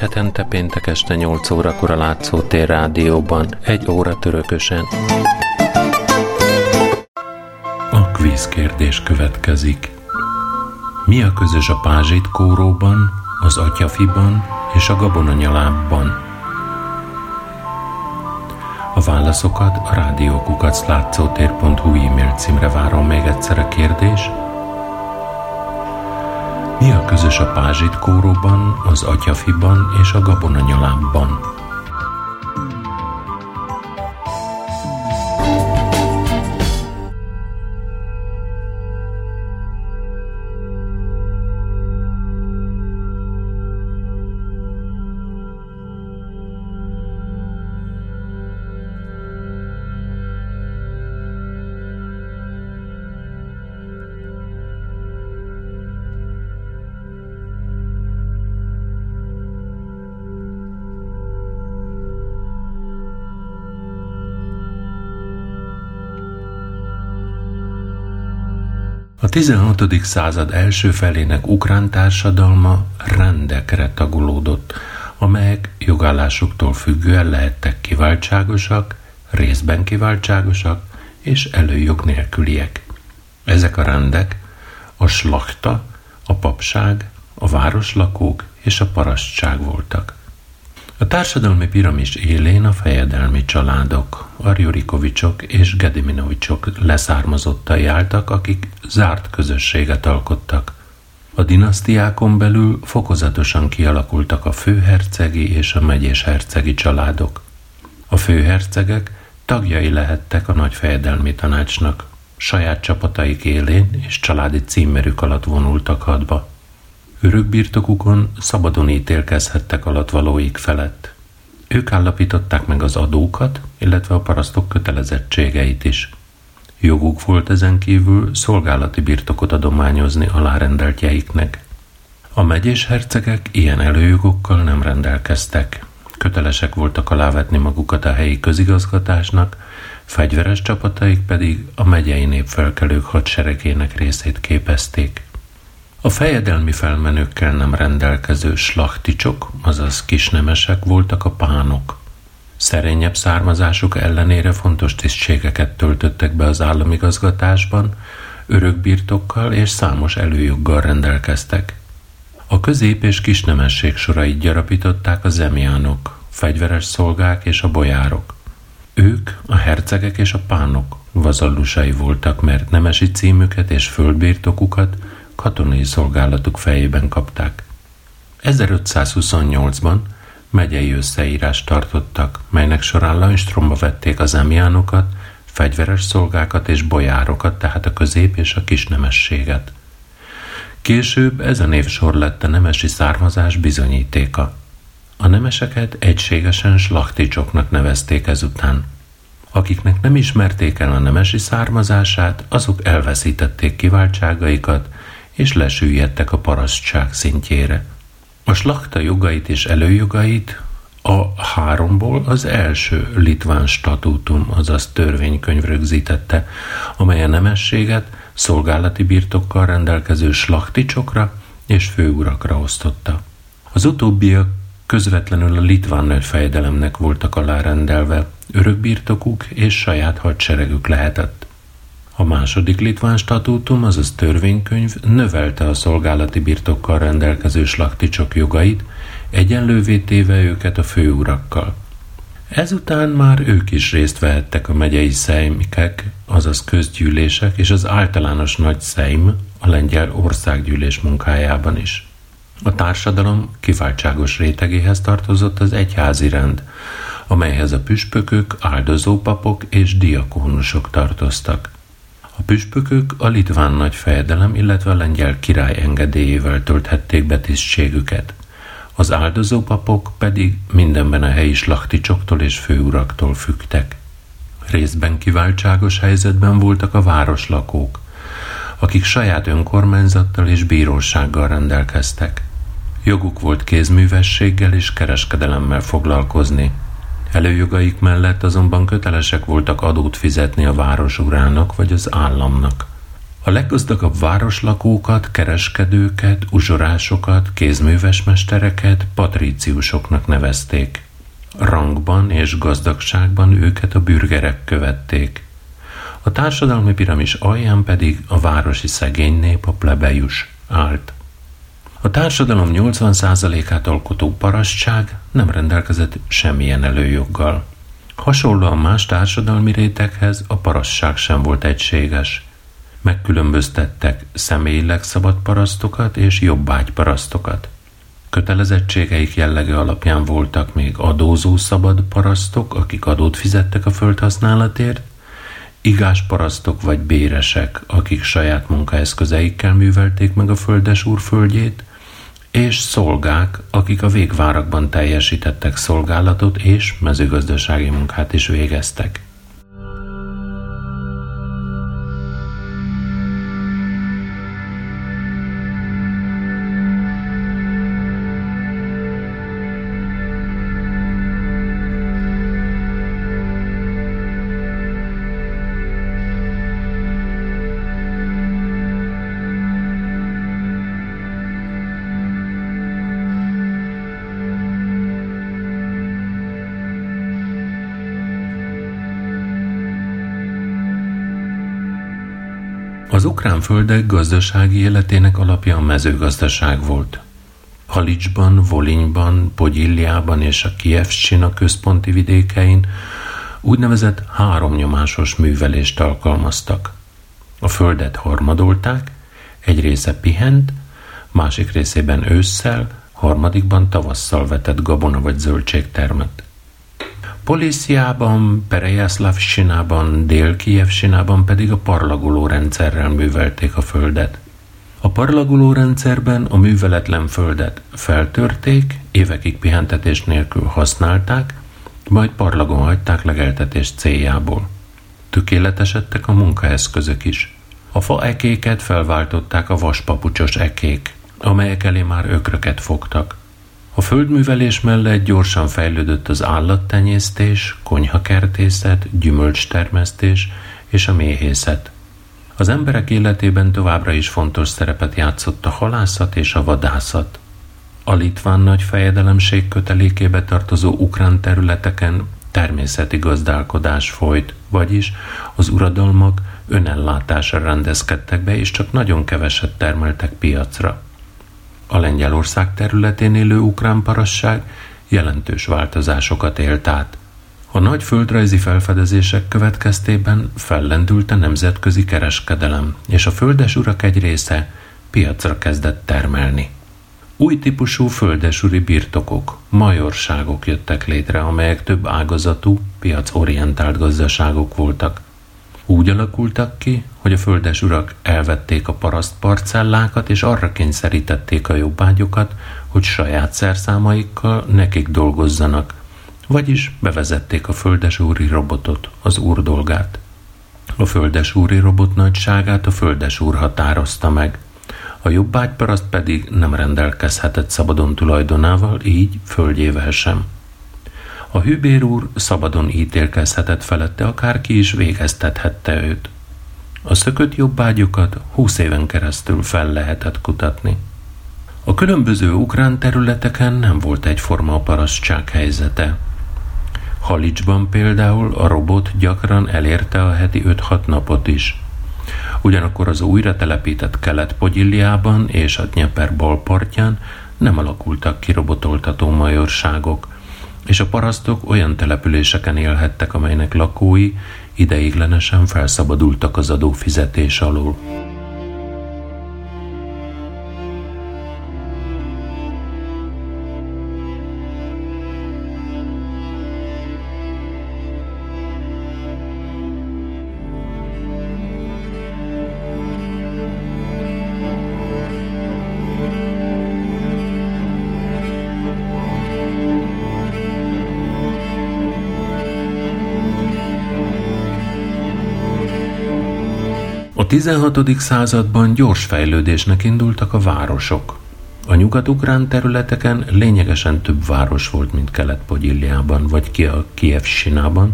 hetente péntek este 8 órakor a Látszótér Rádióban, egy óra törökösen. Kérdés következik. Mi a közös a pázsit kóróban, az atyafiban és a gabonanyalábban? A válaszokat a rádiókukaclátszótér.hu e-mail címre várom még egyszer a kérdés – mi a közös a pázsit kóróban, az atyafiban és a gabonanyalábban? A 16. század első felének ukrán társadalma rendekre tagolódott, amelyek jogállásuktól függően lehettek kiváltságosak, részben kiváltságosak és előjog nélküliek. Ezek a rendek a slakta, a papság, a városlakók és a parasztság voltak. A társadalmi piramis élén a fejedelmi családok, Arjurikovicsok és Gediminovicsok leszármazottai álltak, akik zárt közösséget alkottak. A dinasztiákon belül fokozatosan kialakultak a főhercegi és a megyés hercegi családok. A főhercegek tagjai lehettek a nagy fejedelmi tanácsnak, saját csapataik élén és családi címmerük alatt vonultak hadba. Örökbirtokukon szabadon ítélkezhettek alatvalóik felett. Ők állapították meg az adókat, illetve a parasztok kötelezettségeit is. Joguk volt ezen kívül szolgálati birtokot adományozni alárendeltjeiknek. A megyés hercegek ilyen előjogokkal nem rendelkeztek. Kötelesek voltak alávetni magukat a helyi közigazgatásnak, fegyveres csapataik pedig a megyei népfelkelők hadseregének részét képezték. A fejedelmi felmenőkkel nem rendelkező slachticsok, azaz kisnemesek voltak a pánok. Szerényebb származásuk ellenére fontos tisztségeket töltöttek be az államigazgatásban, örökbirtokkal és számos előjoggal rendelkeztek. A közép- és kisnemesség sorait gyarapították a zemiánok, fegyveres szolgák és a bojárok. Ők, a hercegek és a pánok vazallusai voltak, mert nemesi címüket és földbirtokukat katonai szolgálatuk fejében kapták. 1528-ban megyei összeírást tartottak, melynek során Lajstromba vették az emiánokat, fegyveres szolgákat és bojárokat, tehát a közép és a kisnemességet. Később ez a névsor lett a nemesi származás bizonyítéka. A nemeseket egységesen slachticsoknak nevezték ezután. Akiknek nem ismerték el a nemesi származását, azok elveszítették kiváltságaikat, és lesüllyedtek a parasztság szintjére. A slakta jogait és előjogait a háromból az első litván statútum, azaz törvénykönyv rögzítette, amely a nemességet szolgálati birtokkal rendelkező slakticsokra és főurakra osztotta. Az utóbbiak közvetlenül a litván fejedelemnek voltak alárendelve, örökbirtokuk és saját hadseregük lehetett. A második litván statútum, azaz törvénykönyv növelte a szolgálati birtokkal rendelkező slakticsok jogait, egyenlővé téve őket a főurakkal. Ezután már ők is részt vehettek a megyei szejmikek, azaz közgyűlések és az általános nagy szejm, a lengyel országgyűlés munkájában is. A társadalom kiváltságos rétegéhez tartozott az egyházi rend, amelyhez a püspökök, áldozópapok és diakónusok tartoztak. A püspökök a litván nagy fejedelem, illetve a lengyel király engedélyével tölthették be tisztségüket. Az áldozó papok pedig mindenben a helyi slachticsoktól és főuraktól fügtek. Részben kiváltságos helyzetben voltak a városlakók. akik saját önkormányzattal és bírósággal rendelkeztek. Joguk volt kézművességgel és kereskedelemmel foglalkozni. Előjogaik mellett azonban kötelesek voltak adót fizetni a város urának vagy az államnak. A leggazdagabb városlakókat, kereskedőket, uzsorásokat, kézművesmestereket patríciusoknak nevezték. Rangban és gazdagságban őket a bürgerek követték. A társadalmi piramis alján pedig a városi szegény nép, a plebejus állt. A társadalom 80%-át alkotó parasztság nem rendelkezett semmilyen előjoggal. Hasonlóan más társadalmi réteghez a parasztság sem volt egységes. Megkülönböztettek személyileg szabad parasztokat és jobbágy parasztokat. Kötelezettségeik jellege alapján voltak még adózó szabad parasztok, akik adót fizettek a földhasználatért, igás parasztok vagy béresek, akik saját munkaeszközeikkel művelték meg a földes úr földjét, és szolgák, akik a végvárakban teljesítettek szolgálatot és mezőgazdasági munkát is végeztek. Az ukrán földek gazdasági életének alapja a mezőgazdaság volt. Halicsban, Volinyban, Pogyilliában és a Kievcsina központi vidékein úgynevezett háromnyomásos művelést alkalmaztak. A földet harmadolták, egy része pihent, másik részében ősszel, harmadikban tavasszal vetett gabona vagy zöldség Políciában, Perejaszlavsinában, Dél-Kijevsinában pedig a parlagoló rendszerrel művelték a földet. A parlagoló rendszerben a műveletlen földet feltörték, évekig pihentetés nélkül használták, majd parlagon hagyták legeltetés céljából. Tökéletesedtek a munkaeszközök is. A fa ekéket felváltották a vaspapucsos ekék, amelyek elé már ökröket fogtak. A földművelés mellett gyorsan fejlődött az állattenyésztés, konyhakertészet, gyümölcstermesztés és a méhészet. Az emberek életében továbbra is fontos szerepet játszott a halászat és a vadászat. A litván nagy fejedelemség kötelékébe tartozó ukrán területeken természeti gazdálkodás folyt, vagyis az uradalmak önellátásra rendezkedtek be, és csak nagyon keveset termeltek piacra a Lengyelország területén élő ukrán parasság jelentős változásokat élt át. A nagy földrajzi felfedezések következtében fellendült a nemzetközi kereskedelem, és a földes urak egy része piacra kezdett termelni. Új típusú földesuri birtokok, majorságok jöttek létre, amelyek több ágazatú, piacorientált gazdaságok voltak – úgy alakultak ki, hogy a földes urak elvették a paraszt parcellákat, és arra kényszerítették a jobbágyokat, hogy saját szerszámaikkal nekik dolgozzanak, vagyis bevezették a földes úri robotot, az úr dolgát. A földes úri robot nagyságát a földes úr határozta meg, a jobbágyparaszt pedig nem rendelkezhetett szabadon tulajdonával, így földjével sem. A hűbér úr szabadon ítélkezhetett felette, akárki is végeztethette őt. A szökött jobbágyokat húsz éven keresztül fel lehetett kutatni. A különböző ukrán területeken nem volt egyforma a parasztság helyzete. Halicsban például a robot gyakran elérte a heti 5-6 napot is. Ugyanakkor az újra telepített kelet-Pogyilliában és a Dnyeper balpartján nem alakultak ki robotoltató majorságok – és a parasztok olyan településeken élhettek, amelynek lakói ideiglenesen felszabadultak az adófizetés alól. 16. században gyors fejlődésnek indultak a városok. A nyugat-ukrán területeken lényegesen több város volt, mint Kelet-Pogyilliában vagy a Kievsinában,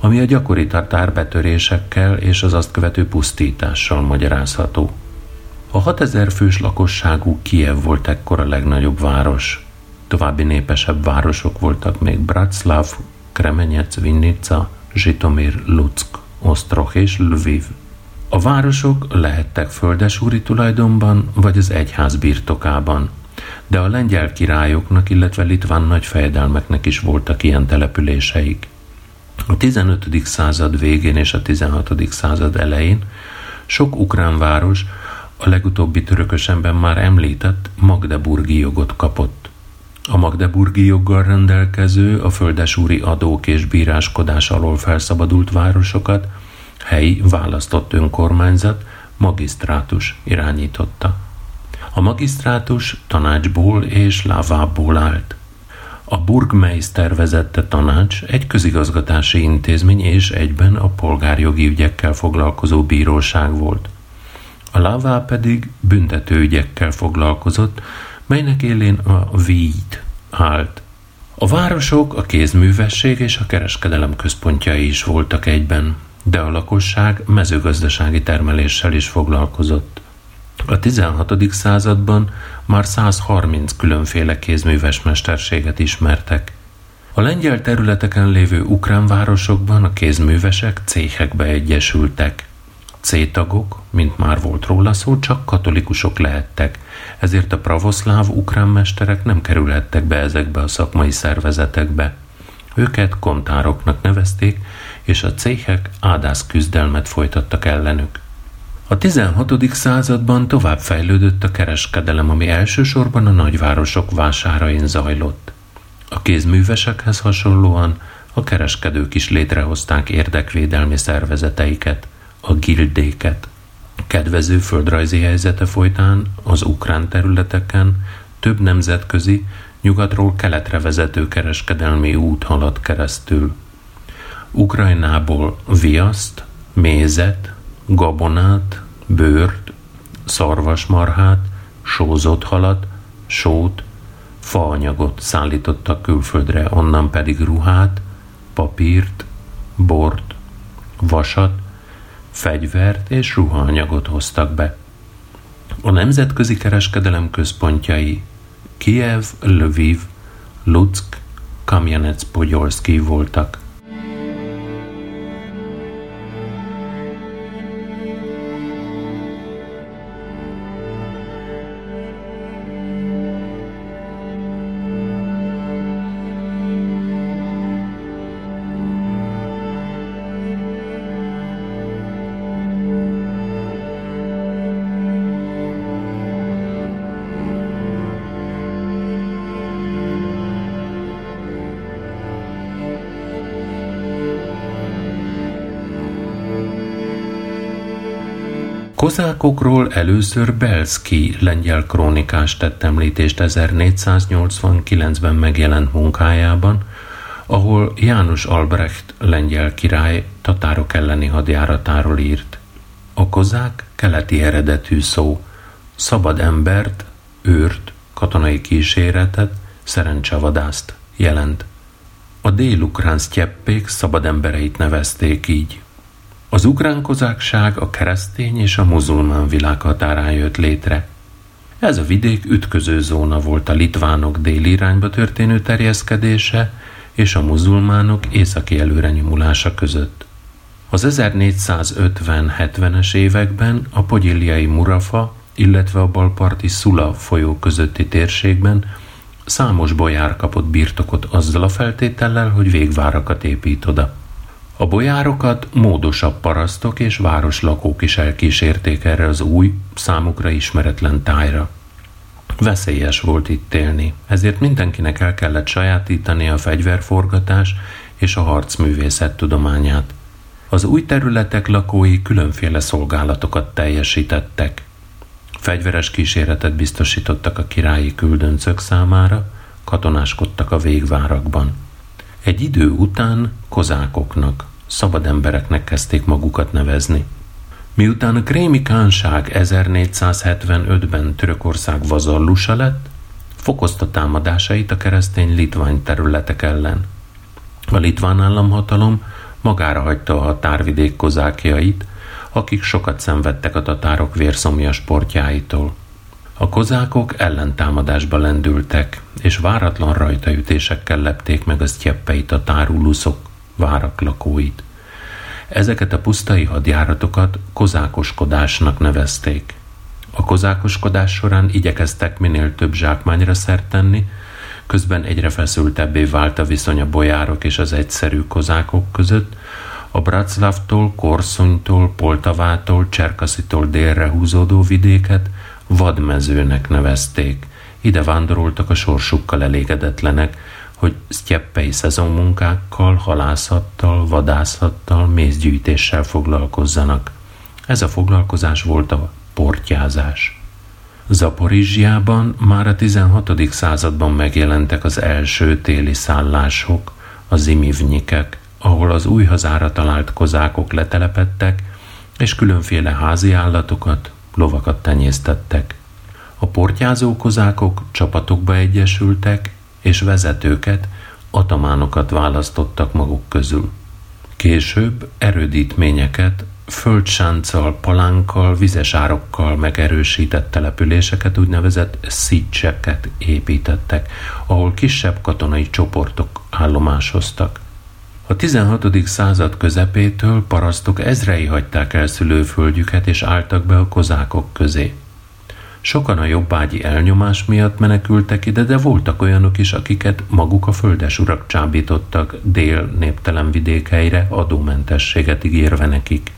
ami a gyakori tatárbetörésekkel és az azt követő pusztítással magyarázható. A 6000 fős lakosságú Kiev volt ekkor a legnagyobb város. További népesebb városok voltak még Bratslav, Kremenyec, Vinnica, Zsitomir, Luck, Osztroch és Lviv. A városok lehettek földesúri tulajdonban vagy az egyház birtokában, de a lengyel királyoknak, illetve litván nagyfejedelmeknek is voltak ilyen településeik. A 15. század végén és a 16. század elején sok ukrán város a legutóbbi törökösenben már említett Magdeburgi jogot kapott. A Magdeburgi joggal rendelkező, a földesúri adók és bíráskodás alól felszabadult városokat helyi választott önkormányzat, magisztrátus irányította. A magisztrátus tanácsból és lávából állt. A burgmeister vezette tanács egy közigazgatási intézmény és egyben a polgárjogi ügyekkel foglalkozó bíróság volt. A lává pedig büntetőügyekkel foglalkozott, melynek élén a víd állt. A városok, a kézművesség és a kereskedelem központjai is voltak egyben, de a lakosság mezőgazdasági termeléssel is foglalkozott. A 16. században már 130 különféle kézműves mesterséget ismertek. A lengyel területeken lévő ukrán városokban a kézművesek céhekbe egyesültek. C-tagok, mint már volt róla szó, csak katolikusok lehettek, ezért a pravoszláv ukrán mesterek nem kerülhettek be ezekbe a szakmai szervezetekbe. Őket kontároknak nevezték, és a céhek ádász küzdelmet folytattak ellenük. A 16. században tovább fejlődött a kereskedelem, ami elsősorban a nagyvárosok vásárain zajlott. A kézművesekhez hasonlóan a kereskedők is létrehozták érdekvédelmi szervezeteiket, a gildéket. Kedvező földrajzi helyzete folytán az ukrán területeken több nemzetközi, nyugatról keletre vezető kereskedelmi út halad keresztül. Ukrajnából viaszt, mézet, gabonát, bőrt, szarvasmarhát, sózott halat, sót, faanyagot szállítottak külföldre, onnan pedig ruhát, papírt, bort, vasat, fegyvert és ruhaanyagot hoztak be. A nemzetközi kereskedelem központjai Kiev, Lviv, Luck, Kamjanec-Pogyolszki voltak. Kozákokról először Belski lengyel krónikás tett említést 1489-ben megjelent munkájában, ahol János Albrecht lengyel király tatárok elleni hadjáratáról írt. A kozák keleti eredetű szó, szabad embert, őrt, katonai kíséretet, szerencsevadászt jelent. A délukrán sztyeppék szabad embereit nevezték így. Az ukrán kozákság a keresztény és a muzulmán világ határán jött létre. Ez a vidék ütköző zóna volt a litvánok déli irányba történő terjeszkedése és a muzulmánok északi előrenyomulása között. Az 1450-70-es években a pogyiliai Murafa, illetve a balparti Szula folyó közötti térségben számos bojár kapott birtokot azzal a feltétellel, hogy végvárakat épít oda. A bojárokat módosabb parasztok és városlakók is elkísérték erre az új, számukra ismeretlen tájra. Veszélyes volt itt élni, ezért mindenkinek el kellett sajátítani a fegyverforgatás és a harcművészet tudományát. Az új területek lakói különféle szolgálatokat teljesítettek. Fegyveres kíséretet biztosítottak a királyi küldöncök számára, katonáskodtak a végvárakban. Egy idő után kozákoknak, szabad embereknek kezdték magukat nevezni. Miután a Krémi Kánság 1475-ben Törökország vazallusa lett, fokozta támadásait a keresztény litvány területek ellen. A litván államhatalom magára hagyta a határvidék kozákjait, akik sokat szenvedtek a tatárok vérszomjas sportjáitól. A kozákok ellentámadásba lendültek, és váratlan rajtaütésekkel lepték meg a sztyeppeit a táruluszok, várak lakóit. Ezeket a pusztai hadjáratokat kozákoskodásnak nevezték. A kozákoskodás során igyekeztek minél több zsákmányra szert tenni, közben egyre feszültebbé vált a viszony a bojárok és az egyszerű kozákok között, a Braclavtól, Korszonytól, Poltavától, Cserkaszitól délre húzódó vidéket vadmezőnek nevezték. Ide vándoroltak a sorsukkal elégedetlenek, hogy sztyeppei szezonmunkákkal, halászattal, vadászattal, mézgyűjtéssel foglalkozzanak. Ez a foglalkozás volt a portyázás. Zaporizsiában már a 16. században megjelentek az első téli szállások, a zimivnyikek, ahol az új hazára talált kozákok letelepedtek, és különféle házi állatokat, lovakat tenyésztettek. A portyázó kozákok csapatokba egyesültek, és vezetőket, atamánokat választottak maguk közül. Később erődítményeket, földsánccal, palánkkal, vizesárokkal megerősített településeket, úgynevezett szítseket építettek, ahol kisebb katonai csoportok állomásoztak. A 16. század közepétől parasztok ezrei hagyták el szülőföldjüket és álltak be a kozákok közé. Sokan a jobbágyi elnyomás miatt menekültek ide, de voltak olyanok is, akiket maguk a földesurak csábítottak dél néptelen vidékeire adómentességet ígérve nekik.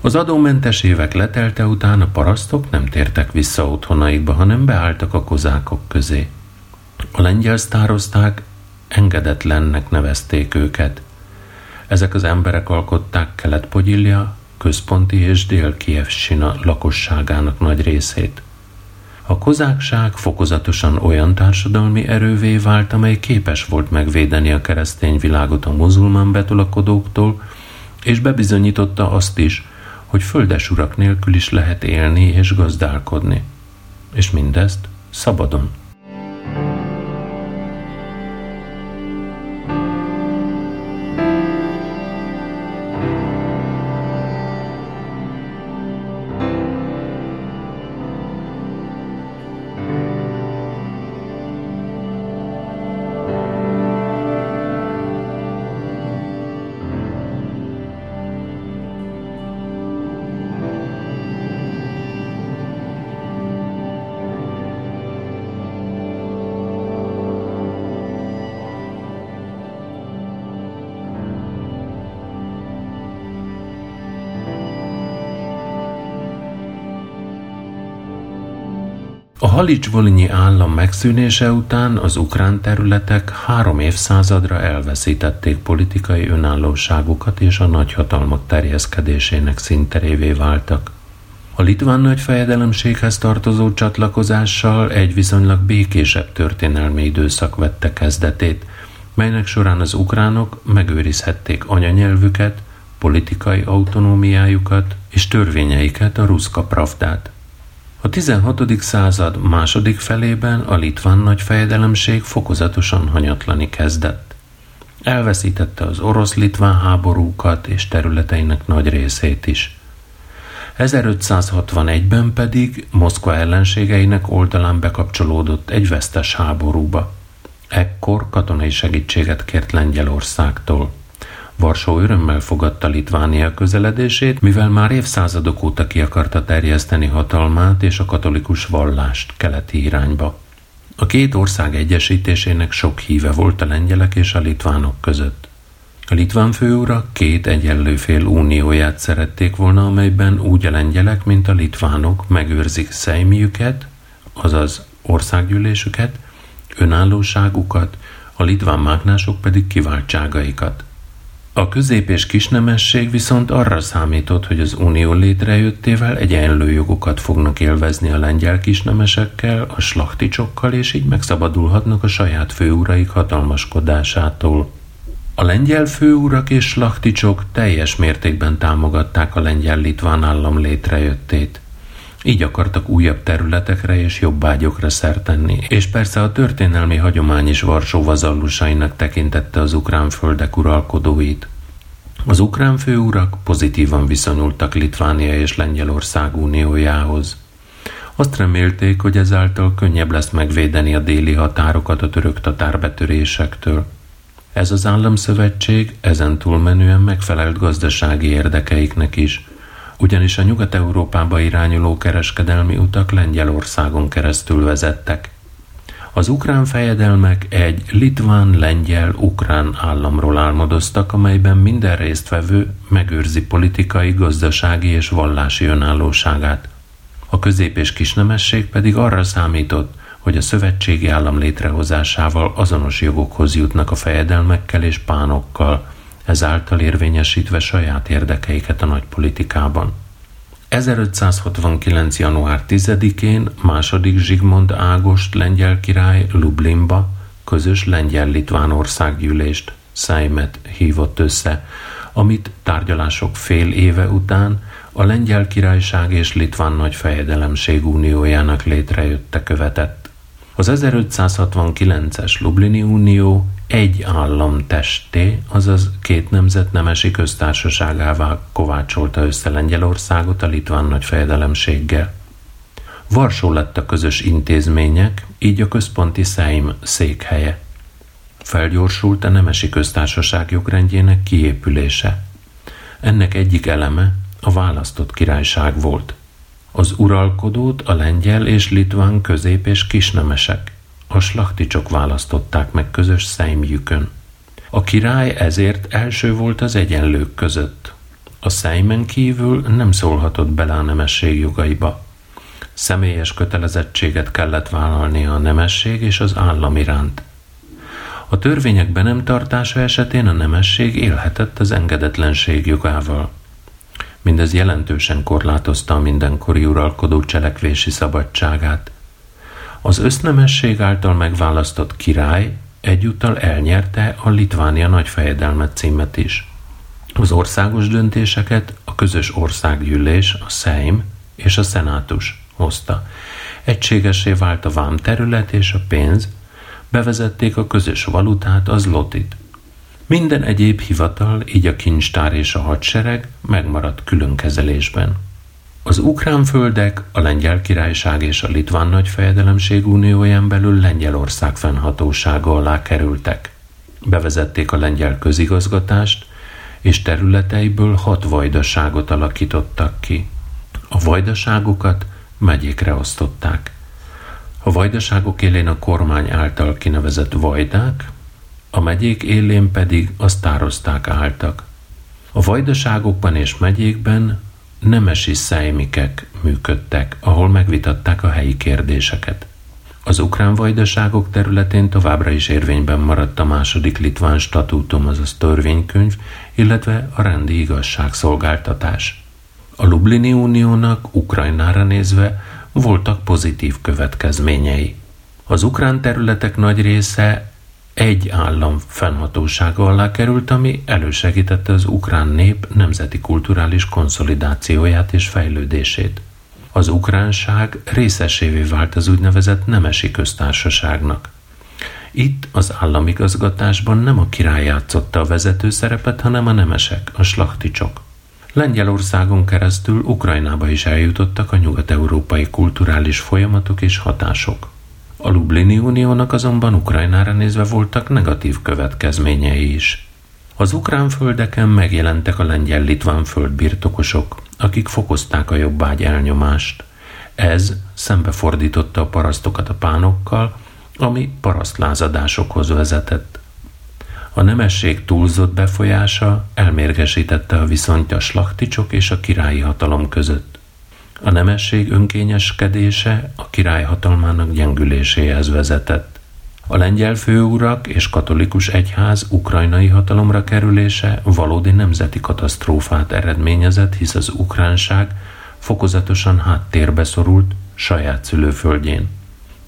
Az adómentes évek letelte után a parasztok nem tértek vissza otthonaikba, hanem beálltak a kozákok közé. A lengyel sztározták engedetlennek nevezték őket. Ezek az emberek alkották Kelet-Pogyilja, központi és dél Sina lakosságának nagy részét. A kozákság fokozatosan olyan társadalmi erővé vált, amely képes volt megvédeni a keresztény világot a muzulmán betolakodóktól, és bebizonyította azt is, hogy földesurak nélkül is lehet élni és gazdálkodni. És mindezt szabadon. A Halics-Volinyi állam megszűnése után az ukrán területek három évszázadra elveszítették politikai önállóságukat és a nagyhatalmak terjeszkedésének színterévé váltak. A litván nagyfejedelemséghez tartozó csatlakozással egy viszonylag békésebb történelmi időszak vette kezdetét, melynek során az ukránok megőrizhették anyanyelvüket, politikai autonómiájukat és törvényeiket, a ruszka pravdát. A 16. század második felében a litván nagyfejedelemség fokozatosan hanyatlani kezdett. Elveszítette az orosz-litván háborúkat és területeinek nagy részét is. 1561-ben pedig Moszkva ellenségeinek oldalán bekapcsolódott egy vesztes háborúba. Ekkor katonai segítséget kért Lengyelországtól. Varsó örömmel fogadta Litvánia közeledését, mivel már évszázadok óta ki akarta terjeszteni hatalmát és a katolikus vallást keleti irányba. A két ország egyesítésének sok híve volt a lengyelek és a litvánok között. A litván főura két egyenlő fél unióját szerették volna, amelyben úgy a lengyelek, mint a litvánok megőrzik szejmiüket, azaz országgyűlésüket, önállóságukat, a litván mágnások pedig kiváltságaikat. A közép- és kisnemesség viszont arra számított, hogy az unió létrejöttével egyenlő jogokat fognak élvezni a lengyel kisnemesekkel, a slachticsokkal, és így megszabadulhatnak a saját főuraik hatalmaskodásától. A lengyel főurak és slachticsok teljes mértékben támogatták a lengyel-litván állam létrejöttét. Így akartak újabb területekre és jobb ágyokra szertenni, és persze a történelmi hagyomány is Varsó vazallusainak tekintette az ukrán földek uralkodóit. Az ukrán főurak pozitívan viszonyultak Litvánia és Lengyelország uniójához. Azt remélték, hogy ezáltal könnyebb lesz megvédeni a déli határokat a török tatár betörésektől. Ez az államszövetség ezen túlmenően megfelelt gazdasági érdekeiknek is, ugyanis a Nyugat-Európába irányuló kereskedelmi utak Lengyelországon keresztül vezettek. Az ukrán fejedelmek egy litván-lengyel-ukrán államról álmodoztak, amelyben minden résztvevő megőrzi politikai, gazdasági és vallási önállóságát. A közép- és kisnemesség pedig arra számított, hogy a szövetségi állam létrehozásával azonos jogokhoz jutnak a fejedelmekkel és pánokkal, ezáltal érvényesítve saját érdekeiket a nagypolitikában. 1569. január 10-én második Zsigmond Ágost lengyel király Lublinba közös lengyel-litván országgyűlést, Szejmet hívott össze, amit tárgyalások fél éve után a Lengyel Királyság és Litván Nagy Fejedelemség Uniójának létrejötte követett. Az 1569-es Lublini Unió egy állam testé, azaz két nemzet nemesi köztársaságává kovácsolta össze Lengyelországot a litván nagy fejedelemséggel. Varsó lett a közös intézmények, így a központi Szeim székhelye. Felgyorsult a nemesi köztársaság jogrendjének kiépülése. Ennek egyik eleme a választott királyság volt. Az uralkodót a lengyel és litván közép- és kisnemesek, a slachticsok választották meg közös szejmjükön. A király ezért első volt az egyenlők között. A szejmen kívül nem szólhatott bele a nemesség jogaiba. Személyes kötelezettséget kellett vállalnia a nemesség és az állam iránt. A törvények be nem tartása esetén a nemesség élhetett az engedetlenség jogával. Mindez jelentősen korlátozta a mindenkori uralkodó cselekvési szabadságát. Az össznemesség által megválasztott király egyúttal elnyerte a Litvánia nagyfejedelmet címet is. Az országos döntéseket a közös országgyűlés, a Szeim és a Szenátus hozta. Egységesé vált a vám terület és a pénz, bevezették a közös valutát, az lotit. Minden egyéb hivatal, így a kincstár és a hadsereg megmaradt külön kezelésben. Az ukrán földek a Lengyel Királyság és a Litván Nagyfejedelemség unióján belül Lengyelország fennhatósága alá kerültek. Bevezették a lengyel közigazgatást, és területeiből hat vajdaságot alakítottak ki. A vajdaságokat megyékre osztották. A vajdaságok élén a kormány által kinevezett vajdák, a megyék élén pedig a sztározták álltak. A vajdaságokban és megyékben nemesi szejmikek működtek, ahol megvitatták a helyi kérdéseket. Az ukrán vajdaságok területén továbbra is érvényben maradt a második litván statútum, azaz törvénykönyv, illetve a rendi igazságszolgáltatás. A Lublini Uniónak Ukrajnára nézve voltak pozitív következményei. Az ukrán területek nagy része egy állam fennhatósága alá került, ami elősegítette az ukrán nép nemzeti kulturális konszolidációját és fejlődését. Az ukránság részesévé vált az úgynevezett nemesi köztársaságnak. Itt az államigazgatásban nem a király játszotta a vezető szerepet, hanem a nemesek, a slachticsok. Lengyelországon keresztül Ukrajnába is eljutottak a nyugat-európai kulturális folyamatok és hatások. A Lublini Uniónak azonban Ukrajnára nézve voltak negatív következményei is. Az ukrán földeken megjelentek a lengyel-litván földbirtokosok, akik fokozták a jobbágy elnyomást. Ez szembefordította a parasztokat a pánokkal, ami parasztlázadásokhoz vezetett. A nemesség túlzott befolyása elmérgesítette a viszonyt a slachticsok és a királyi hatalom között. A nemesség önkényeskedése a király hatalmának gyengüléséhez vezetett. A lengyel főurak és katolikus egyház ukrajnai hatalomra kerülése valódi nemzeti katasztrófát eredményezett, hisz az ukránság fokozatosan háttérbe szorult saját szülőföldjén.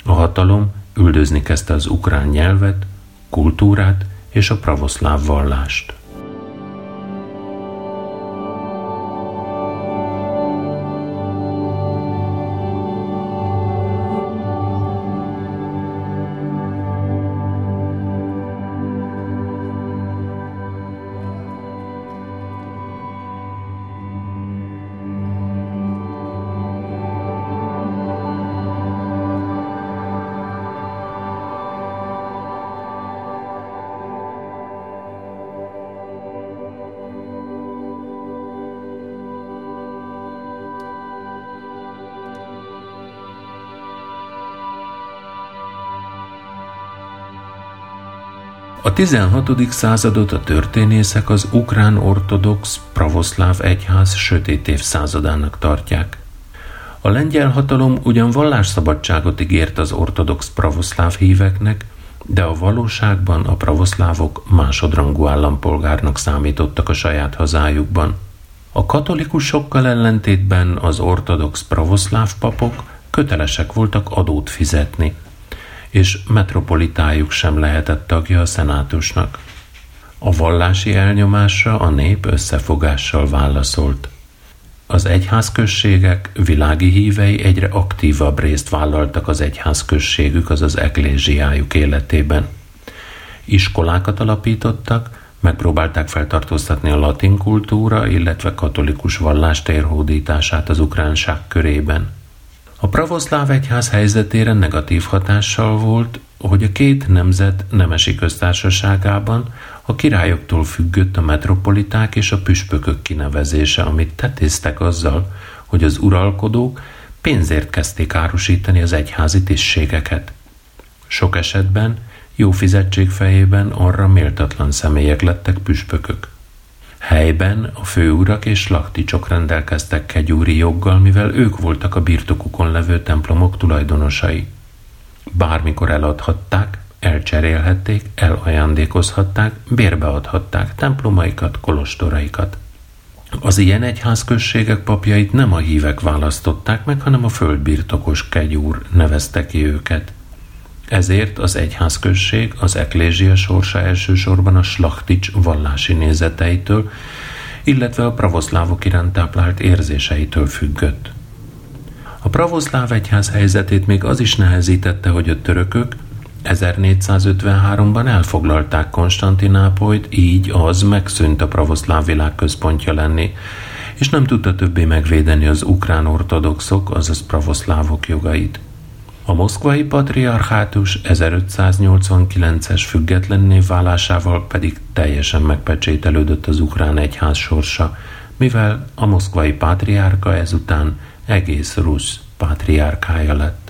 A hatalom üldözni kezdte az ukrán nyelvet, kultúrát és a pravoszláv vallást. A 16. századot a történészek az ukrán ortodox pravoszláv egyház sötét évszázadának tartják. A lengyel hatalom ugyan vallásszabadságot ígért az ortodox pravoszláv híveknek, de a valóságban a pravoszlávok másodrangú állampolgárnak számítottak a saját hazájukban. A katolikusokkal ellentétben az ortodox pravoszláv papok kötelesek voltak adót fizetni – és metropolitájuk sem lehetett tagja a szenátusnak. A vallási elnyomásra a nép összefogással válaszolt. Az egyházközségek világi hívei egyre aktívabb részt vállaltak az egyházközségük, azaz eklésiájuk életében. Iskolákat alapítottak, megpróbálták feltartóztatni a latin kultúra, illetve katolikus vallás térhódítását az ukránság körében. A pravoszláv egyház helyzetére negatív hatással volt, hogy a két nemzet nemesi köztársaságában a királyoktól függött a metropoliták és a püspökök kinevezése, amit tetéztek azzal, hogy az uralkodók pénzért kezdték árusítani az egyházi tisztségeket. Sok esetben jó fizetség fejében arra méltatlan személyek lettek püspökök. Helyben a főurak és lakticsok rendelkeztek kegyúri joggal, mivel ők voltak a birtokukon levő templomok tulajdonosai. Bármikor eladhatták, elcserélhették, elajándékozhatták, bérbeadhatták templomaikat, kolostoraikat. Az ilyen egyházközségek papjait nem a hívek választották meg, hanem a földbirtokos kegyúr nevezte ki őket – ezért az egyházközség, az eklézsia sorsa elsősorban a slachtics vallási nézeteitől, illetve a pravoszlávok iránt táplált érzéseitől függött. A pravoszláv egyház helyzetét még az is nehezítette, hogy a törökök 1453-ban elfoglalták Konstantinápolyt, így az megszűnt a pravoszláv világ központja lenni, és nem tudta többé megvédeni az ukrán ortodoxok, azaz pravoszlávok jogait. A moszkvai patriarchátus 1589-es függetlenné válásával pedig teljesen megpecsételődött az ukrán egyház sorsa, mivel a moszkvai pátriárka ezután egész rusz pátriárkája lett.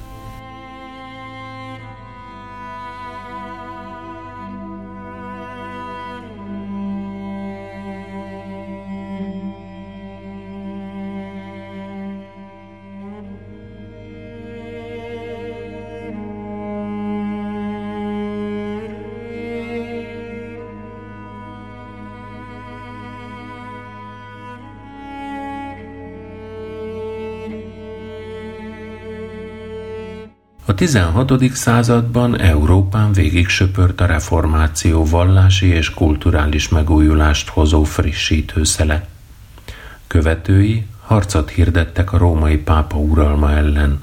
A 16. században Európán végig söpört a reformáció vallási és kulturális megújulást hozó frissítő szele. Követői harcot hirdettek a római pápa uralma ellen.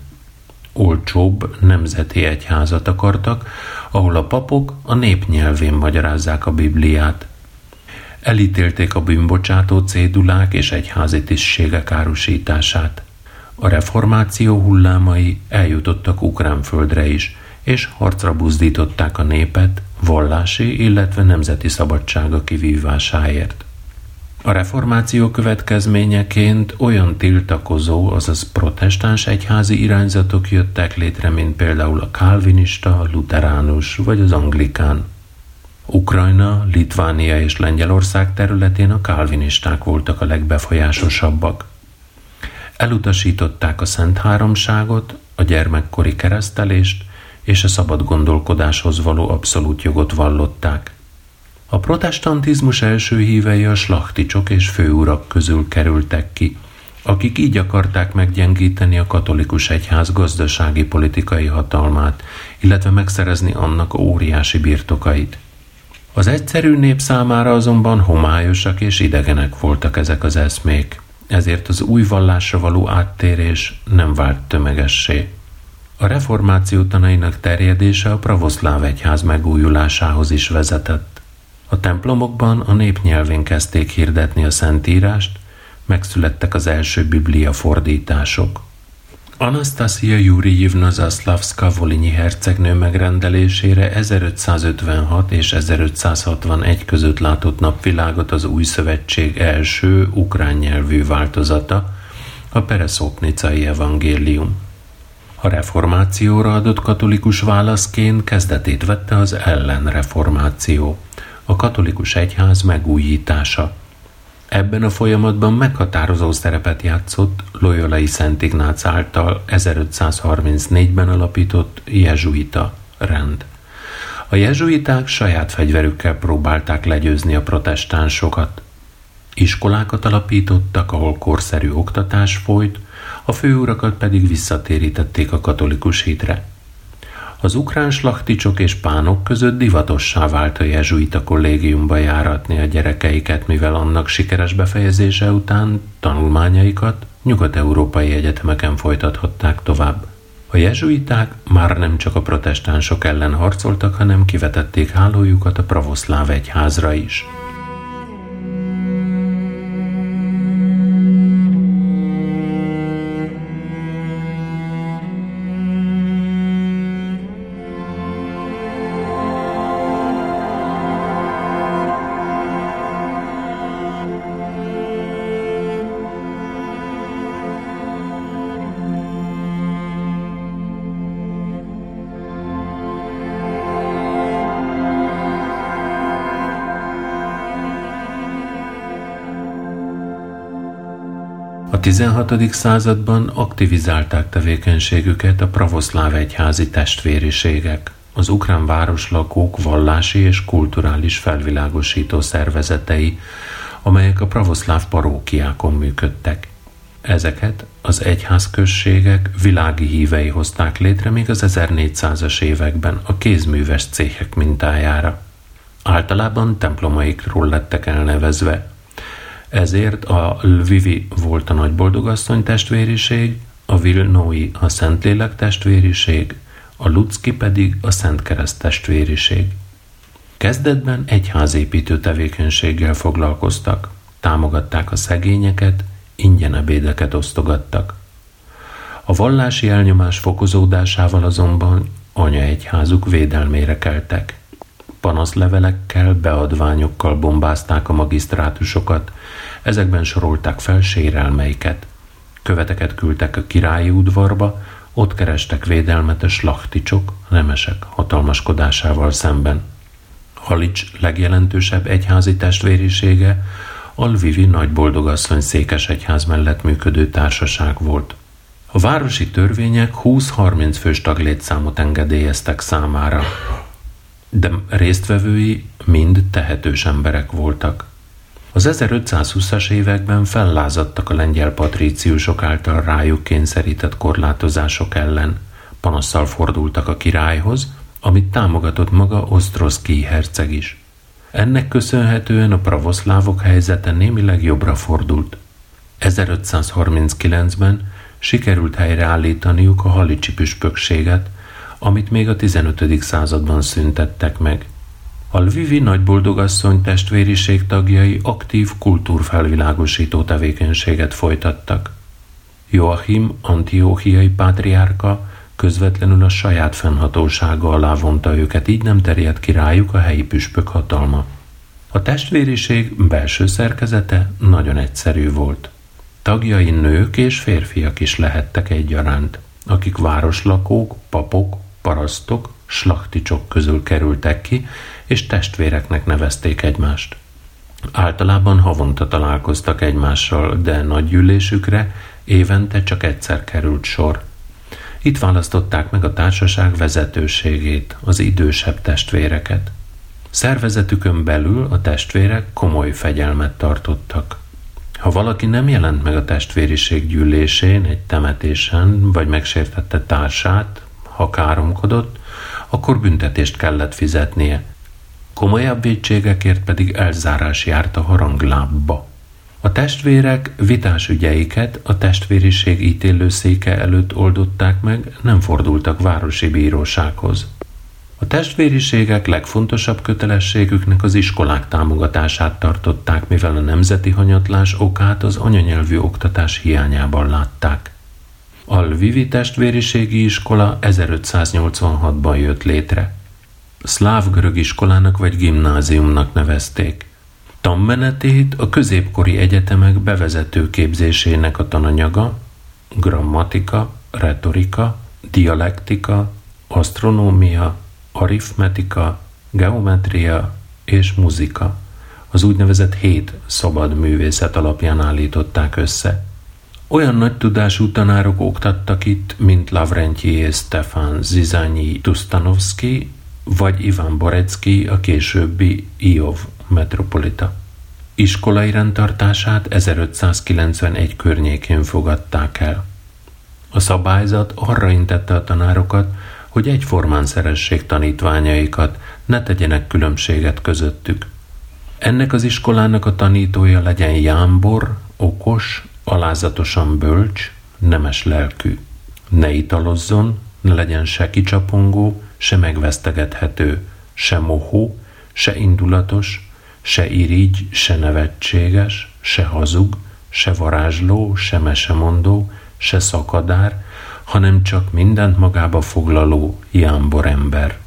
Olcsóbb nemzeti egyházat akartak, ahol a papok a nép nyelvén magyarázzák a Bibliát. Elítélték a bűnbocsátó cédulák és egyházi tisztségek árusítását – a reformáció hullámai eljutottak ukrán földre is, és harcra buzdították a népet vallási, illetve nemzeti szabadsága kivívásáért. A reformáció következményeként olyan tiltakozó, azaz protestáns egyházi irányzatok jöttek létre, mint például a kálvinista, a luteránus vagy az anglikán. Ukrajna, Litvánia és Lengyelország területén a kálvinisták voltak a legbefolyásosabbak. Elutasították a Szent Háromságot, a gyermekkori keresztelést és a szabad gondolkodáshoz való abszolút jogot vallották. A protestantizmus első hívei a slachticsok és főurak közül kerültek ki, akik így akarták meggyengíteni a katolikus egyház gazdasági politikai hatalmát, illetve megszerezni annak óriási birtokait. Az egyszerű nép számára azonban homályosak és idegenek voltak ezek az eszmék, ezért az új vallásra való áttérés nem vált tömegessé. A reformáció tanainak terjedése a pravoszláv egyház megújulásához is vezetett. A templomokban a népnyelvén kezdték hirdetni a szentírást, megszülettek az első biblia fordítások. Anastasia Júrijivna Zaslavska Volinyi hercegnő megrendelésére 1556 és 1561 között látott napvilágot az új szövetség első ukrán nyelvű változata, a Pereszopnicai evangélium. A reformációra adott katolikus válaszként kezdetét vette az ellenreformáció, a katolikus egyház megújítása – Ebben a folyamatban meghatározó szerepet játszott Loyolai Szent Ignác által 1534-ben alapított jezsuita rend. A jezsuiták saját fegyverükkel próbálták legyőzni a protestánsokat. Iskolákat alapítottak, ahol korszerű oktatás folyt, a főurakat pedig visszatérítették a katolikus hitre. Az ukrán slachticsok és pánok között divatossá vált a jezsuita kollégiumba járatni a gyerekeiket, mivel annak sikeres befejezése után tanulmányaikat nyugat-európai egyetemeken folytathatták tovább. A jezsuiták már nem csak a protestánsok ellen harcoltak, hanem kivetették hálójukat a pravoszláv egyházra is. 16. században aktivizálták tevékenységüket a pravoszláv egyházi testvériségek, az ukrán városlakók vallási és kulturális felvilágosító szervezetei, amelyek a pravoszláv parókiákon működtek. Ezeket az egyházközségek világi hívei hozták létre még az 1400-as években a kézműves céhek mintájára. Általában templomaikról lettek elnevezve, ezért a Lvivi volt a nagyboldogasszony testvériség, a Vilnói a Szentlélek testvériség, a Lucki pedig a Szent Kereszt testvériség. Kezdetben egyházépítő tevékenységgel foglalkoztak, támogatták a szegényeket, ingyen ebédeket osztogattak. A vallási elnyomás fokozódásával azonban anyaegyházuk védelmére keltek. Panaszlevelekkel, beadványokkal bombázták a magisztrátusokat, Ezekben sorolták fel sérelmeiket. Követeket küldtek a királyi udvarba, ott kerestek védelmet a slachticsok, nemesek hatalmaskodásával szemben. Halics legjelentősebb egyházi testvérisége a Lvivi nagyboldogasszony székes egyház mellett működő társaság volt. A városi törvények 20-30 fős taglétszámot engedélyeztek számára, de résztvevői mind tehetős emberek voltak. Az 1520-as években fellázadtak a lengyel patríciusok által rájuk kényszerített korlátozások ellen. Panasszal fordultak a királyhoz, amit támogatott maga Osztroszki herceg is. Ennek köszönhetően a pravoszlávok helyzete némileg jobbra fordult. 1539-ben sikerült helyreállítaniuk a halicsi püspökséget, amit még a 15. században szüntettek meg. A Lvivi nagyboldogasszony testvériség tagjai aktív kultúrfelvilágosító tevékenységet folytattak. Joachim antióhiai pátriárka közvetlenül a saját fennhatósága alá vonta őket, így nem terjedt ki rájuk a helyi püspök hatalma. A testvériség belső szerkezete nagyon egyszerű volt. Tagjai nők és férfiak is lehettek egyaránt, akik városlakók, papok, parasztok, slachticsok közül kerültek ki, és testvéreknek nevezték egymást. Általában havonta találkoztak egymással, de nagy gyűlésükre évente csak egyszer került sor. Itt választották meg a társaság vezetőségét, az idősebb testvéreket. Szervezetükön belül a testvérek komoly fegyelmet tartottak. Ha valaki nem jelent meg a testvériség gyűlésén, egy temetésen, vagy megsértette társát, ha káromkodott, akkor büntetést kellett fizetnie, komolyabb védségekért pedig elzárás járt a haranglábba. A testvérek vitás ügyeiket a testvériség ítélőszéke előtt oldották meg, nem fordultak városi bírósághoz. A testvériségek legfontosabb kötelességüknek az iskolák támogatását tartották, mivel a nemzeti hanyatlás okát az anyanyelvű oktatás hiányában látták. A Lvivi testvériségi iskola 1586-ban jött létre. Szláv-görög iskolának vagy gimnáziumnak nevezték. Tanmenetét a középkori egyetemek bevezető képzésének a tananyaga, grammatika, retorika, dialektika, asztronómia, aritmetika, geometria és muzika, az úgynevezett hét szabad művészet alapján állították össze. Olyan nagy tudású tanárok oktattak itt, mint Lavrentyi Stefan Zizányi Tustanovski, vagy Ivan Borecki, a későbbi Iov metropolita. Iskolai rendtartását 1591 környékén fogadták el. A szabályzat arra intette a tanárokat, hogy egyformán szeressék tanítványaikat, ne tegyenek különbséget közöttük. Ennek az iskolának a tanítója legyen jámbor, okos, alázatosan bölcs, nemes lelkű. Ne italozzon, ne legyen se kicsapongó, se megvesztegethető, se mohó, se indulatos, se irigy, se nevetséges, se hazug, se varázsló, se mesemondó, se szakadár, hanem csak mindent magába foglaló jámbor ember.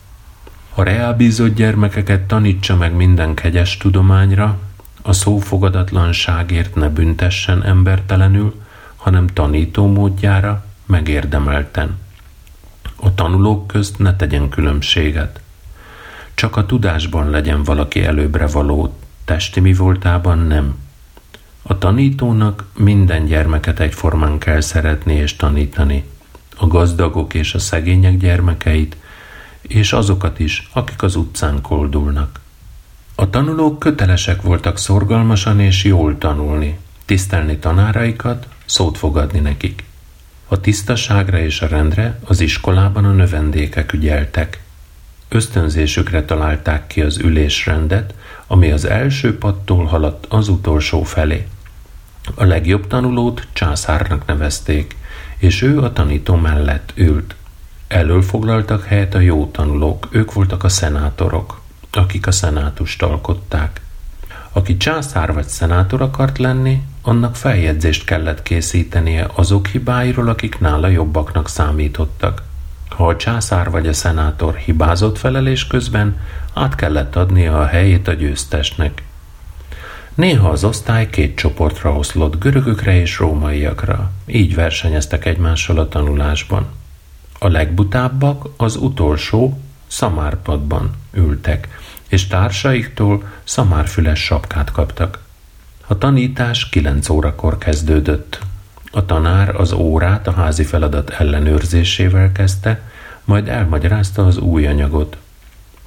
A reálbízott gyermekeket tanítsa meg minden kegyes tudományra, a szófogadatlanságért ne büntessen embertelenül, hanem tanító módjára megérdemelten. A tanulók közt ne tegyen különbséget. Csak a tudásban legyen valaki előbbre való, testi mi voltában nem. A tanítónak minden gyermeket egyformán kell szeretni és tanítani. A gazdagok és a szegények gyermekeit, és azokat is, akik az utcán koldulnak. A tanulók kötelesek voltak szorgalmasan és jól tanulni, tisztelni tanáraikat, szót fogadni nekik. A tisztaságra és a rendre az iskolában a növendékek ügyeltek. Ösztönzésükre találták ki az ülésrendet, ami az első pattól haladt az utolsó felé. A legjobb tanulót császárnak nevezték, és ő a tanító mellett ült. Elől foglaltak helyet a jó tanulók, ők voltak a szenátorok, akik a szenátust alkották. Aki császár vagy szenátor akart lenni, annak feljegyzést kellett készítenie azok hibáiról, akik nála jobbaknak számítottak. Ha a császár vagy a szenátor hibázott felelés közben, át kellett adnia a helyét a győztesnek. Néha az osztály két csoportra oszlott, görögökre és rómaiakra. Így versenyeztek egymással a tanulásban. A legbutábbak az utolsó szamárpadban ültek, és társaiktól szamárfüles sapkát kaptak. A tanítás kilenc órakor kezdődött. A tanár az órát a házi feladat ellenőrzésével kezdte, majd elmagyarázta az új anyagot.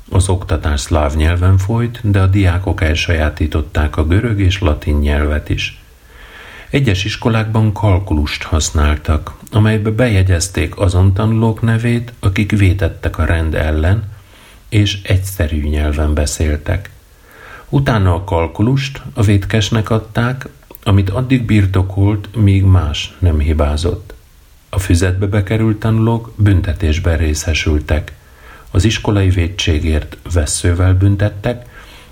Az oktatás szláv nyelven folyt, de a diákok elsajátították a görög és latin nyelvet is. Egyes iskolákban kalkulust használtak, amelybe bejegyezték azon tanulók nevét, akik vétettek a rend ellen, és egyszerű nyelven beszéltek. Utána a kalkulust a vétkesnek adták, amit addig birtokolt, míg más nem hibázott. A füzetbe bekerült tanulók büntetésben részesültek. Az iskolai védségért veszővel büntettek,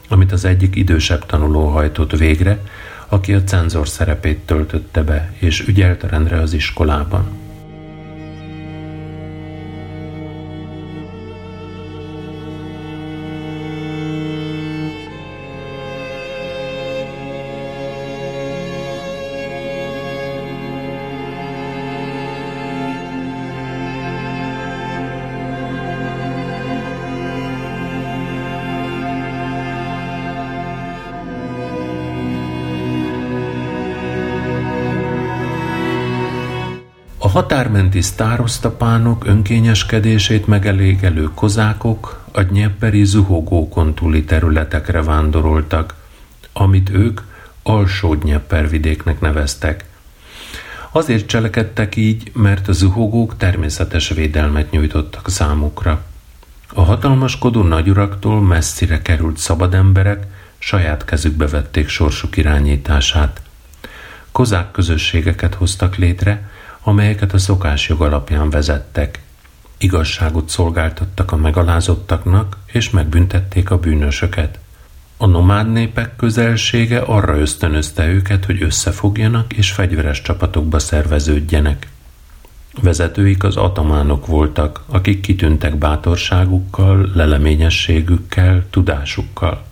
amit az egyik idősebb tanuló hajtott végre, aki a cenzor szerepét töltötte be, és ügyelt rendre az iskolában. Határmenti sztárosztapánok önkényeskedését megelégelő kozákok a Dnyeperi zuhogókon túli területekre vándoroltak, amit ők alsó Dnyeper vidéknek neveztek. Azért cselekedtek így, mert a zuhogók természetes védelmet nyújtottak számukra. A hatalmaskodó nagyuraktól messzire került szabad emberek saját kezükbe vették sorsuk irányítását. Kozák közösségeket hoztak létre, amelyeket a szokásjog alapján vezettek. Igazságot szolgáltattak a megalázottaknak, és megbüntették a bűnösöket. A nomád népek közelsége arra ösztönözte őket, hogy összefogjanak és fegyveres csapatokba szerveződjenek. Vezetőik az atamánok voltak, akik kitűntek bátorságukkal, leleményességükkel, tudásukkal.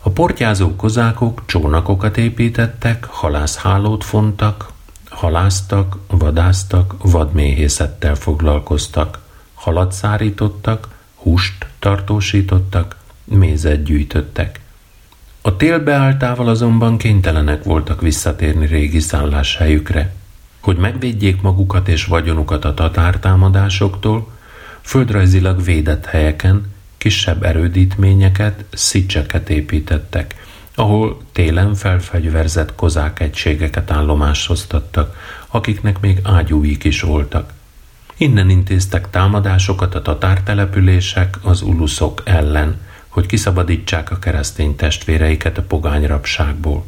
A portyázó kozákok csónakokat építettek, halászhálót fontak, haláztak, vadáztak, vadméhészettel foglalkoztak, halat szárítottak, húst tartósítottak, mézet gyűjtöttek. A tél beálltával azonban kénytelenek voltak visszatérni régi szálláshelyükre. Hogy megvédjék magukat és vagyonukat a tatártámadásoktól, földrajzilag védett helyeken kisebb erődítményeket, szicseket építettek, ahol télen felfegyverzett kozák egységeket állomásoztattak, akiknek még ágyúik is voltak. Innen intéztek támadásokat a tatártelepülések az uluszok ellen, hogy kiszabadítsák a keresztény testvéreiket a pogányrabságból.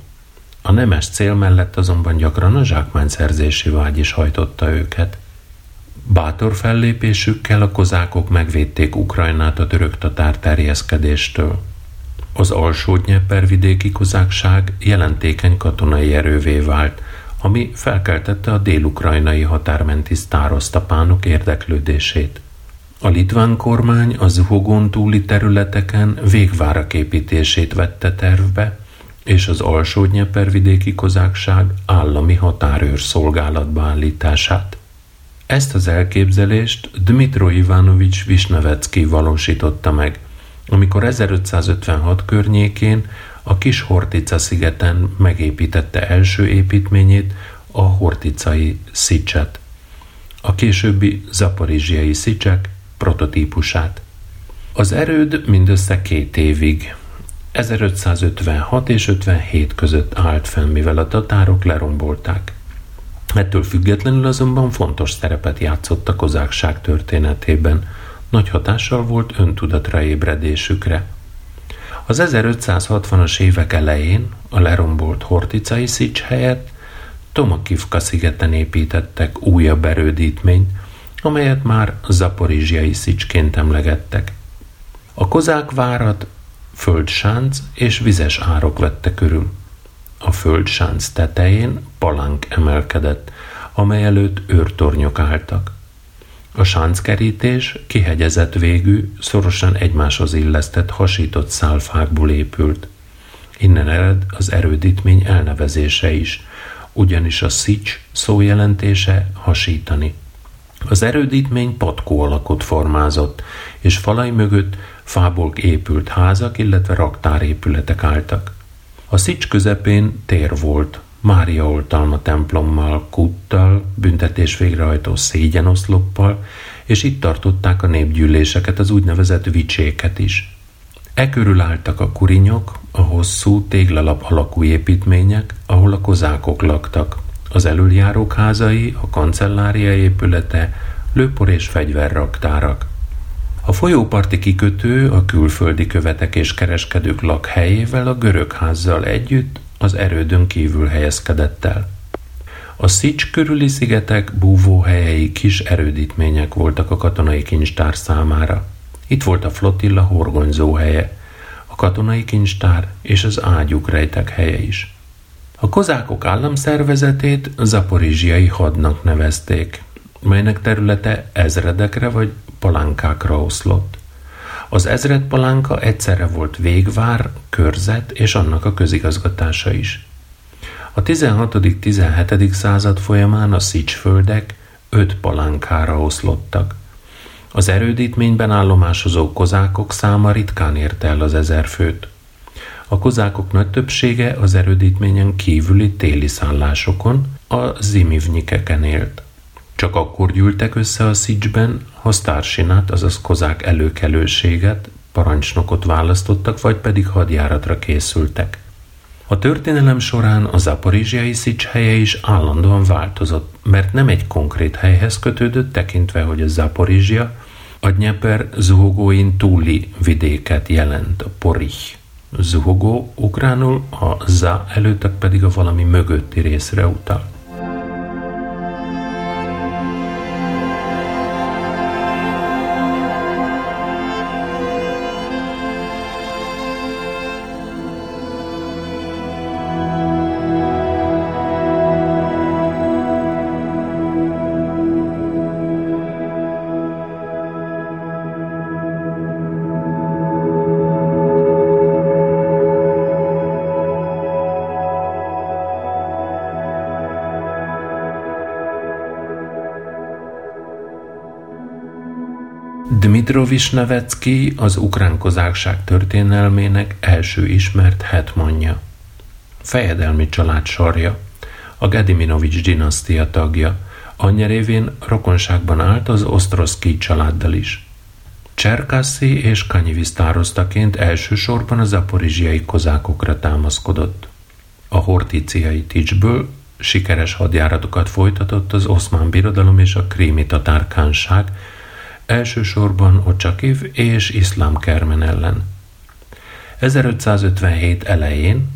A nemes cél mellett azonban gyakran a zsákmányszerzési vágy is hajtotta őket. Bátor fellépésükkel a kozákok megvédték Ukrajnát a török tatár terjeszkedéstől. Az alsó vidéki kozákság jelentékeny katonai erővé vált, ami felkeltette a dél-ukrajnai határmenti sztárosztapánok érdeklődését. A litván kormány az Zuhogon túli területeken végvárak építését vette tervbe, és az alsó vidéki kozákság állami határőr szolgálatba állítását. Ezt az elképzelést Dmitro Ivanovics Visnevecki valósította meg, amikor 1556 környékén a kis Hortica szigeten megépítette első építményét, a Horticai Szicset, a későbbi zaporizsiai Szicsek prototípusát. Az erőd mindössze két évig, 1556 és 57 között állt fenn, mivel a tatárok lerombolták. Ettől függetlenül azonban fontos szerepet játszott a kozákság történetében, nagy hatással volt öntudatra ébredésükre. Az 1560-as évek elején a lerombolt Horticai Szics helyett Tomakivka szigeten építettek újabb erődítményt, amelyet már zaporizsiai szicsként emlegettek. A kozák várat földsánc és vizes árok vette körül. A földsánc tetején palánk emelkedett, amely előtt őrtornyok álltak. A sánckerítés kihegyezett végű, szorosan egymáshoz illesztett hasított szálfákból épült. Innen ered az erődítmény elnevezése is, ugyanis a szics szó jelentése hasítani. Az erődítmény patkó alakot formázott, és falai mögött fából épült házak, illetve raktárépületek álltak. A szics közepén tér volt, Mária oltalma templommal, kuttal, büntetés végrehajtó szégyenoszloppal, és itt tartották a népgyűléseket, az úgynevezett vicséket is. E körül álltak a kurinyok, a hosszú, téglalap alakú építmények, ahol a kozákok laktak, az elöljárók házai, a kancellária épülete, lőpor és fegyverraktárak. A folyóparti kikötő a külföldi követek és kereskedők lakhelyével a görög házzal együtt az erődön kívül helyezkedett el. A Szics körüli szigetek búvóhelyei kis erődítmények voltak a katonai kincstár számára. Itt volt a flotilla horgonyzó helye, a katonai kincstár és az ágyuk rejtek helye is. A kozákok államszervezetét zaporizsiai hadnak nevezték, melynek területe ezredekre vagy palánkákra oszlott. Az ezred palánka egyszerre volt végvár, körzet és annak a közigazgatása is. A 16.-17. század folyamán a szicsföldek öt palánkára oszlottak. Az erődítményben állomásozó kozákok száma ritkán érte el az ezer főt. A kozákok nagy többsége az erődítményen kívüli téli szállásokon, a zimivnyikeken élt. Csak akkor gyűltek össze a szicsben, ha sztársinát, azaz kozák előkelőséget, parancsnokot választottak, vagy pedig hadjáratra készültek. A történelem során a zaporizsiai szics helye is állandóan változott, mert nem egy konkrét helyhez kötődött, tekintve, hogy a Zaporizsia A Dnyeper zuhogóin túli vidéket jelent, a Porich. Zuhogó ukránul, a za előttek pedig a valami mögötti részre utal. Dmitro Visnevecki az ukrán kozárság történelmének első ismert hetmanja. Fejedelmi család sarja, a Gediminovics dinasztia tagja, anyja révén rokonságban állt az Osztroszki családdal is. Cserkaszi és Kanyivi sztároztaként elsősorban a zaporizsiai kozákokra támaszkodott. A hortíciai ticsből sikeres hadjáratokat folytatott az oszmán birodalom és a krími tatárkánság, elsősorban Ocsakiv és Iszlám Kermen ellen. 1557 elején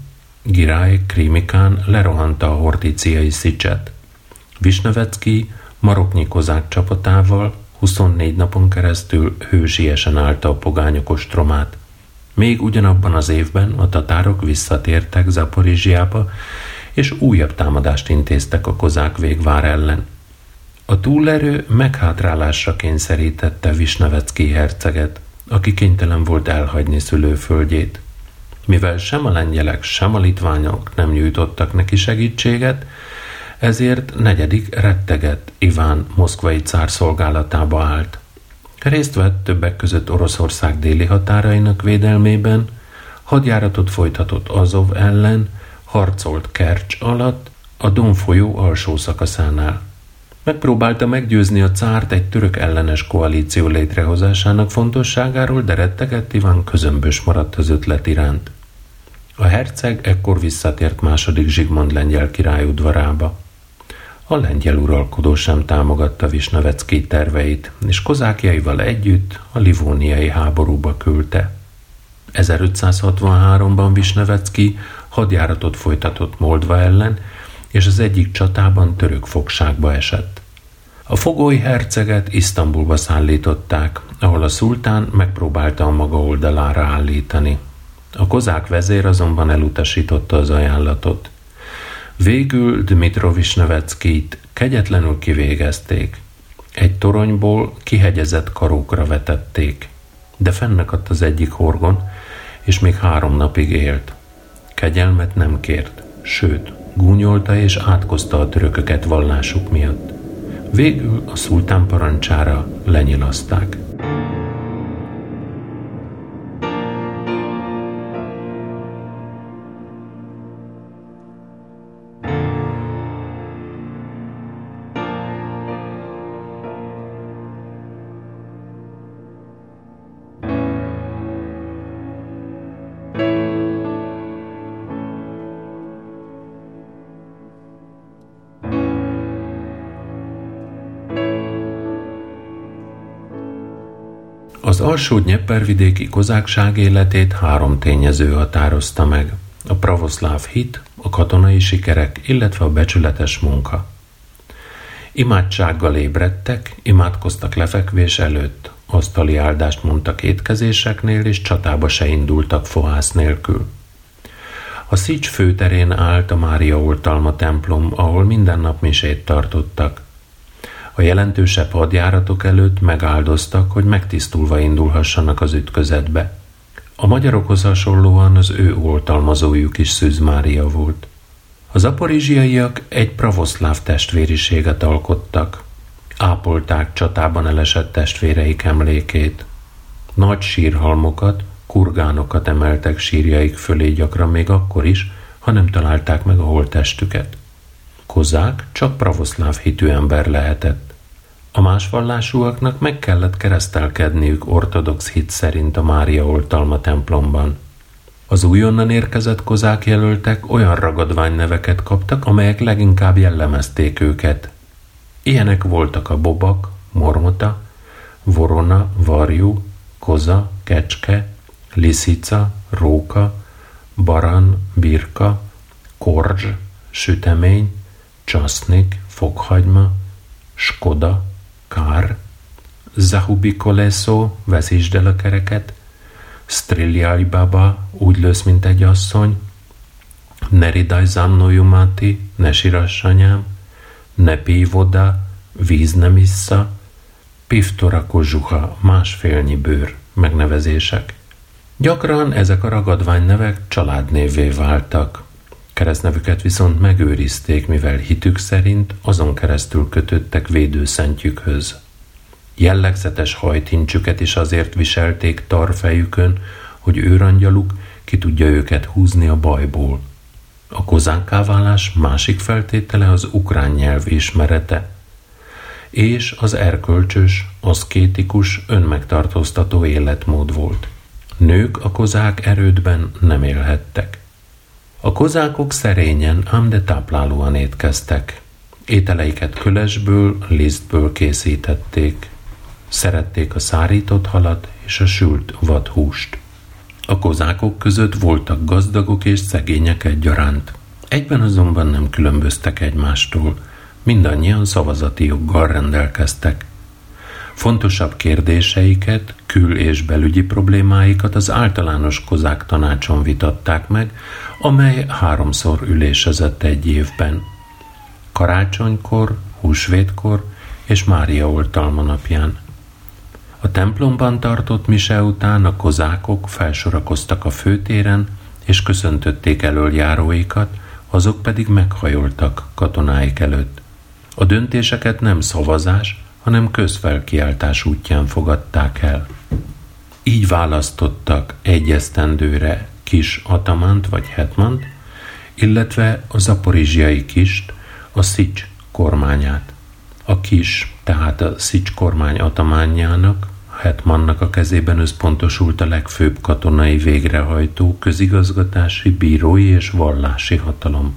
Girály Krimikán lerohanta a hortíciai szicset. Visnevecki maroknyi kozák csapatával 24 napon keresztül hősiesen állta a pogányok ostromát. Még ugyanabban az évben a tatárok visszatértek Zaporizsiába, és újabb támadást intéztek a kozák végvár ellen – a túlerő meghátrálásra kényszerítette Visnevecki herceget, aki kénytelen volt elhagyni szülőföldjét. Mivel sem a lengyelek, sem a litványok nem nyújtottak neki segítséget, ezért negyedik retteget Iván moszkvai cár szolgálatába állt. Részt vett többek között Oroszország déli határainak védelmében, hadjáratot folytatott Azov ellen, harcolt Kercs alatt, a Don folyó alsó szakaszánál. Megpróbálta meggyőzni a cárt egy török ellenes koalíció létrehozásának fontosságáról, de rettegett Iván közömbös maradt az ötlet iránt. A herceg ekkor visszatért második Zsigmond lengyel király udvarába. A lengyel uralkodó sem támogatta Visnevecki terveit, és kozákjaival együtt a livóniai háborúba küldte. 1563-ban Visnevecki hadjáratot folytatott Moldva ellen, és az egyik csatában török fogságba esett. A fogoly herceget Isztambulba szállították, ahol a szultán megpróbálta a maga oldalára állítani. A kozák vezér azonban elutasította az ajánlatot. Végül Dmitrovics Neveckit kegyetlenül kivégezték. Egy toronyból kihegyezett karókra vetették, de fennakadt az egyik horgon, és még három napig élt. Kegyelmet nem kért, sőt, gúnyolta és átkozta a törököket vallásuk miatt. Végül a szultán parancsára lenyilazták. Az alsó nyeppervidéki kozákság életét három tényező határozta meg. A pravoszláv hit, a katonai sikerek, illetve a becsületes munka. Imádsággal ébredtek, imádkoztak lefekvés előtt, asztali áldást mondtak étkezéseknél, és csatába se indultak fohász nélkül. A Szics főterén állt a Mária Oltalma templom, ahol minden nap misét tartottak. A jelentősebb hadjáratok előtt megáldoztak, hogy megtisztulva indulhassanak az ütközetbe. A magyarokhoz hasonlóan az ő oltalmazójuk is Szűz Mária volt. Az aporizsiaiak egy pravoszláv testvériséget alkottak. Ápolták csatában elesett testvéreik emlékét. Nagy sírhalmokat, kurgánokat emeltek sírjaik fölé gyakran még akkor is, ha nem találták meg a holttestüket. Kozák csak pravoszláv hitű ember lehetett. A másvallásúaknak meg kellett keresztelkedniük ortodox hit szerint a Mária oltalma templomban. Az újonnan érkezett kozák jelöltek olyan ragadvány neveket kaptak, amelyek leginkább jellemezték őket. Ilyenek voltak a bobak, mormota, vorona, varjú, koza, kecske, liszica, róka, baran, birka, korzs, sütemény, csasznik, fokhagyma, skoda, kár, Zahubikoleszó, vezítsd el a kereket, Striljali baba, úgy lősz, mint egy asszony, ne ridaj zamnojumati, ne sirass anyám, ne píj voda, víz nem issza, piftora kozsuha, másfélnyi bőr, megnevezések. Gyakran ezek a ragadvány nevek családnévé váltak. Keresztnevüket viszont megőrizték, mivel hitük szerint azon keresztül kötöttek védőszentjükhöz. Jellegzetes hajtincsüket is azért viselték tarfejükön, hogy őrangyaluk ki tudja őket húzni a bajból. A kozánkáválás másik feltétele az ukrán nyelv ismerete, és az erkölcsös, aszkétikus, önmegtartóztató életmód volt. Nők a kozák erődben nem élhettek. A kozákok szerényen, ám de táplálóan étkeztek. Ételeiket kölesből, lisztből készítették. Szerették a szárított halat és a sült vadhúst. A kozákok között voltak gazdagok és szegények egyaránt. Egyben azonban nem különböztek egymástól, mindannyian szavazati joggal rendelkeztek. Fontosabb kérdéseiket, kül- és belügyi problémáikat az általános kozák tanácson vitatták meg, amely háromszor ülésezett egy évben. Karácsonykor, húsvétkor és Mária oltalma napján. A templomban tartott mise után a kozákok felsorakoztak a főtéren, és köszöntötték elöljáróikat, azok pedig meghajoltak katonáik előtt. A döntéseket nem szavazás, hanem közfelkiáltás útján fogadták el. Így választottak egy esztendőre kis atamant vagy hetmant, illetve a zaporizsiai kist, a Szics kormányát. A kis, tehát a Szics kormány atamányának, Hetmannak a kezében összpontosult a legfőbb katonai végrehajtó, közigazgatási, bírói és vallási hatalom.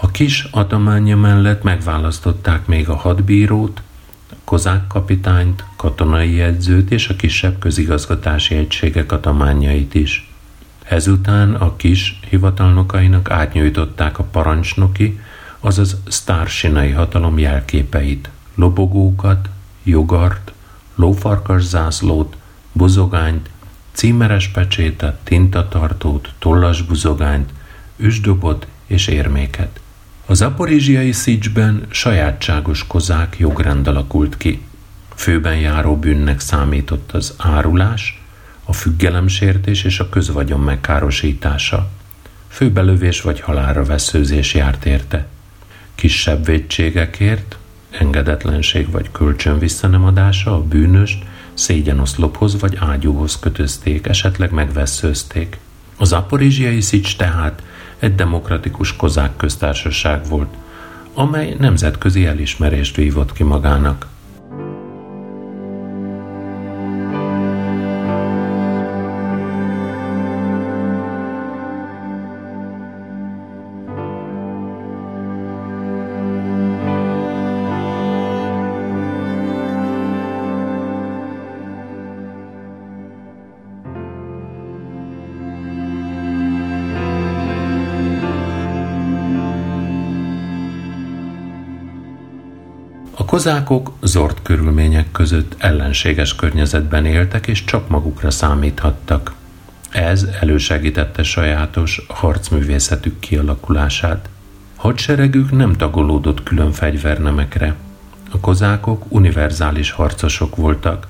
A kis atamánya mellett megválasztották még a hadbírót, kozák kapitányt, katonai edzőt és a kisebb közigazgatási egységek atamányait is. Ezután a kis hivatalnokainak átnyújtották a parancsnoki, azaz sztársinai hatalom jelképeit, lobogókat, jogart, lófarkas zászlót, buzogányt, címeres pecsétet, tintatartót, tollas buzogányt, üsdobot és érméket. Az aporizsiai szicsben sajátságos kozák jogrend alakult ki. Főben járó bűnnek számított az árulás, a függelemsértés és a közvagyon megkárosítása. Főbelövés vagy halálra veszőzés járt érte. Kisebb védségekért, engedetlenség vagy kölcsön visszanemadása a bűnöst szégyenoszlophoz vagy ágyúhoz kötözték, esetleg megveszőzték. Az aporizsiai szics tehát egy demokratikus kozák köztársaság volt, amely nemzetközi elismerést vívott ki magának. Kozákok zord körülmények között ellenséges környezetben éltek és csak magukra számíthattak. Ez elősegítette sajátos harcművészetük kialakulását. Hadseregük nem tagolódott külön fegyvernemekre. A kozákok univerzális harcosok voltak,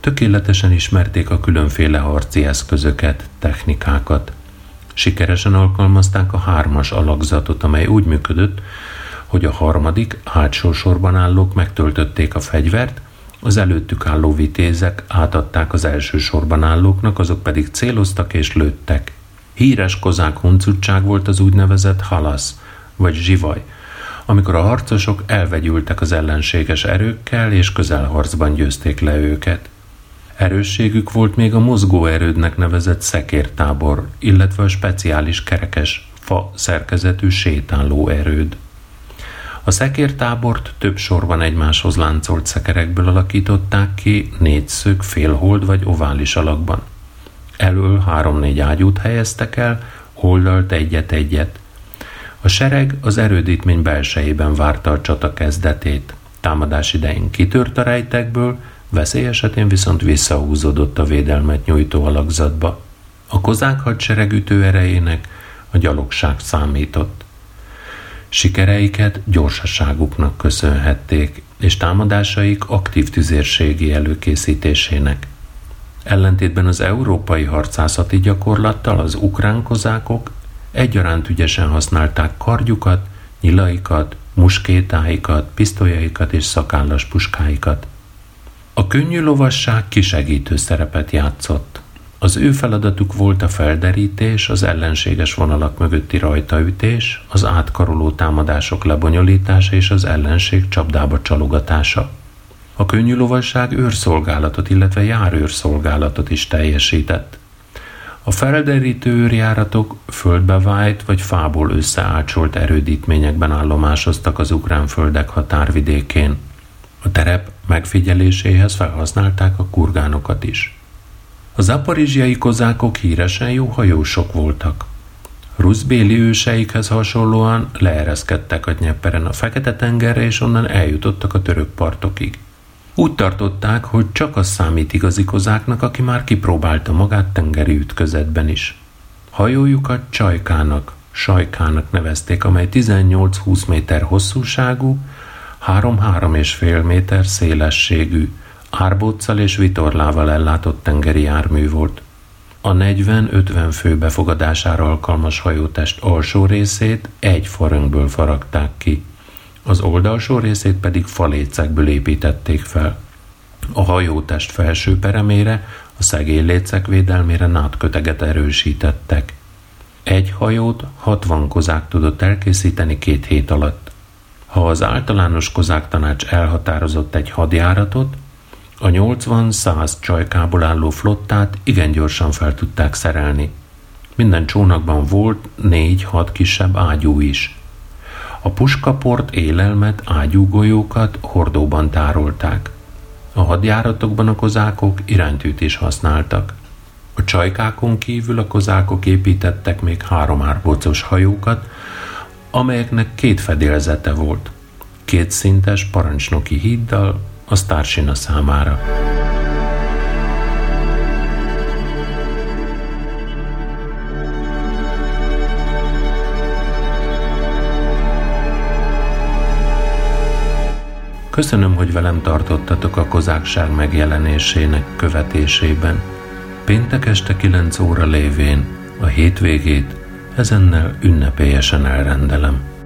tökéletesen ismerték a különféle harci eszközöket, technikákat. Sikeresen alkalmazták a hármas alakzatot, amely úgy működött, hogy a harmadik, hátsó sorban állók megtöltötték a fegyvert, az előttük álló vitézek átadták az első sorban állóknak, azok pedig céloztak és lőttek. Híres kozák huncutság volt az úgynevezett halasz, vagy zsivaj, amikor a harcosok elvegyültek az ellenséges erőkkel, és közelharcban győzték le őket. Erősségük volt még a mozgó erődnek nevezett szekértábor, illetve a speciális kerekes fa szerkezetű sétáló erőd. A szekértábort több sorban egymáshoz láncolt szekerekből alakították ki négyszög, félhold vagy ovális alakban. Elől három-négy ágyút helyeztek el, oldalt egyet-egyet. A sereg az erődítmény belsejében várta a csata kezdetét. Támadás idején kitört a rejtekből, veszély esetén viszont visszahúzódott a védelmet nyújtó alakzatba. A kozák hadsereg ütő erejének a gyalogság számított. Sikereiket gyorsaságuknak köszönhették, és támadásaik aktív tüzérségi előkészítésének. Ellentétben az európai harcászati gyakorlattal az ukrán kozákok egyaránt ügyesen használták kardjukat, nyilaikat, muskétáikat, pisztolyaikat és szakállas puskáikat. A könnyű lovasság kisegítő szerepet játszott. Az ő feladatuk volt a felderítés, az ellenséges vonalak mögötti rajtaütés, az átkaroló támadások lebonyolítása és az ellenség csapdába csalogatása. A könnyű lovasság őrszolgálatot, illetve járőrszolgálatot is teljesített. A felderítő őrjáratok földbevájt vagy fából összeácsolt erődítményekben állomásoztak az ukrán földek határvidékén. A terep megfigyeléséhez felhasználták a kurgánokat is. A zaporizsiai kozákok híresen jó hajósok voltak. Ruszbéli őseikhez hasonlóan leereszkedtek a Dnyeperen a Fekete-tengerre, és onnan eljutottak a török partokig. Úgy tartották, hogy csak az számít igazi kozáknak, aki már kipróbálta magát tengeri ütközetben is. Hajójukat csajkának, sajkának nevezték, amely 18-20 méter hosszúságú, 3-3,5 méter szélességű, árbóccal és vitorlával ellátott tengeri jármű volt. A 40-50 fő befogadására alkalmas hajótest alsó részét egy faröngből faragták ki, az oldalsó részét pedig falécekből építették fel. A hajótest felső peremére, a szegélylécek védelmére nátköteget erősítettek. Egy hajót 60 kozák tudott elkészíteni két hét alatt. Ha az általános kozák tanács elhatározott egy hadjáratot, a 80-100 csajkából álló flottát igen gyorsan fel tudták szerelni. Minden csónakban volt négy-hat kisebb ágyú is. A puskaport, élelmet, ágyúgolyókat hordóban tárolták. A hadjáratokban a kozákok iránytűt is használtak. A csajkákon kívül a kozákok építettek még három árbocos hajókat, amelyeknek két fedélzete volt. Két szintes parancsnoki híddal, a Starsina számára. Köszönöm, hogy velem tartottatok a kozákság megjelenésének követésében. Péntek este 9 óra lévén a hétvégét ezennel ünnepélyesen elrendelem.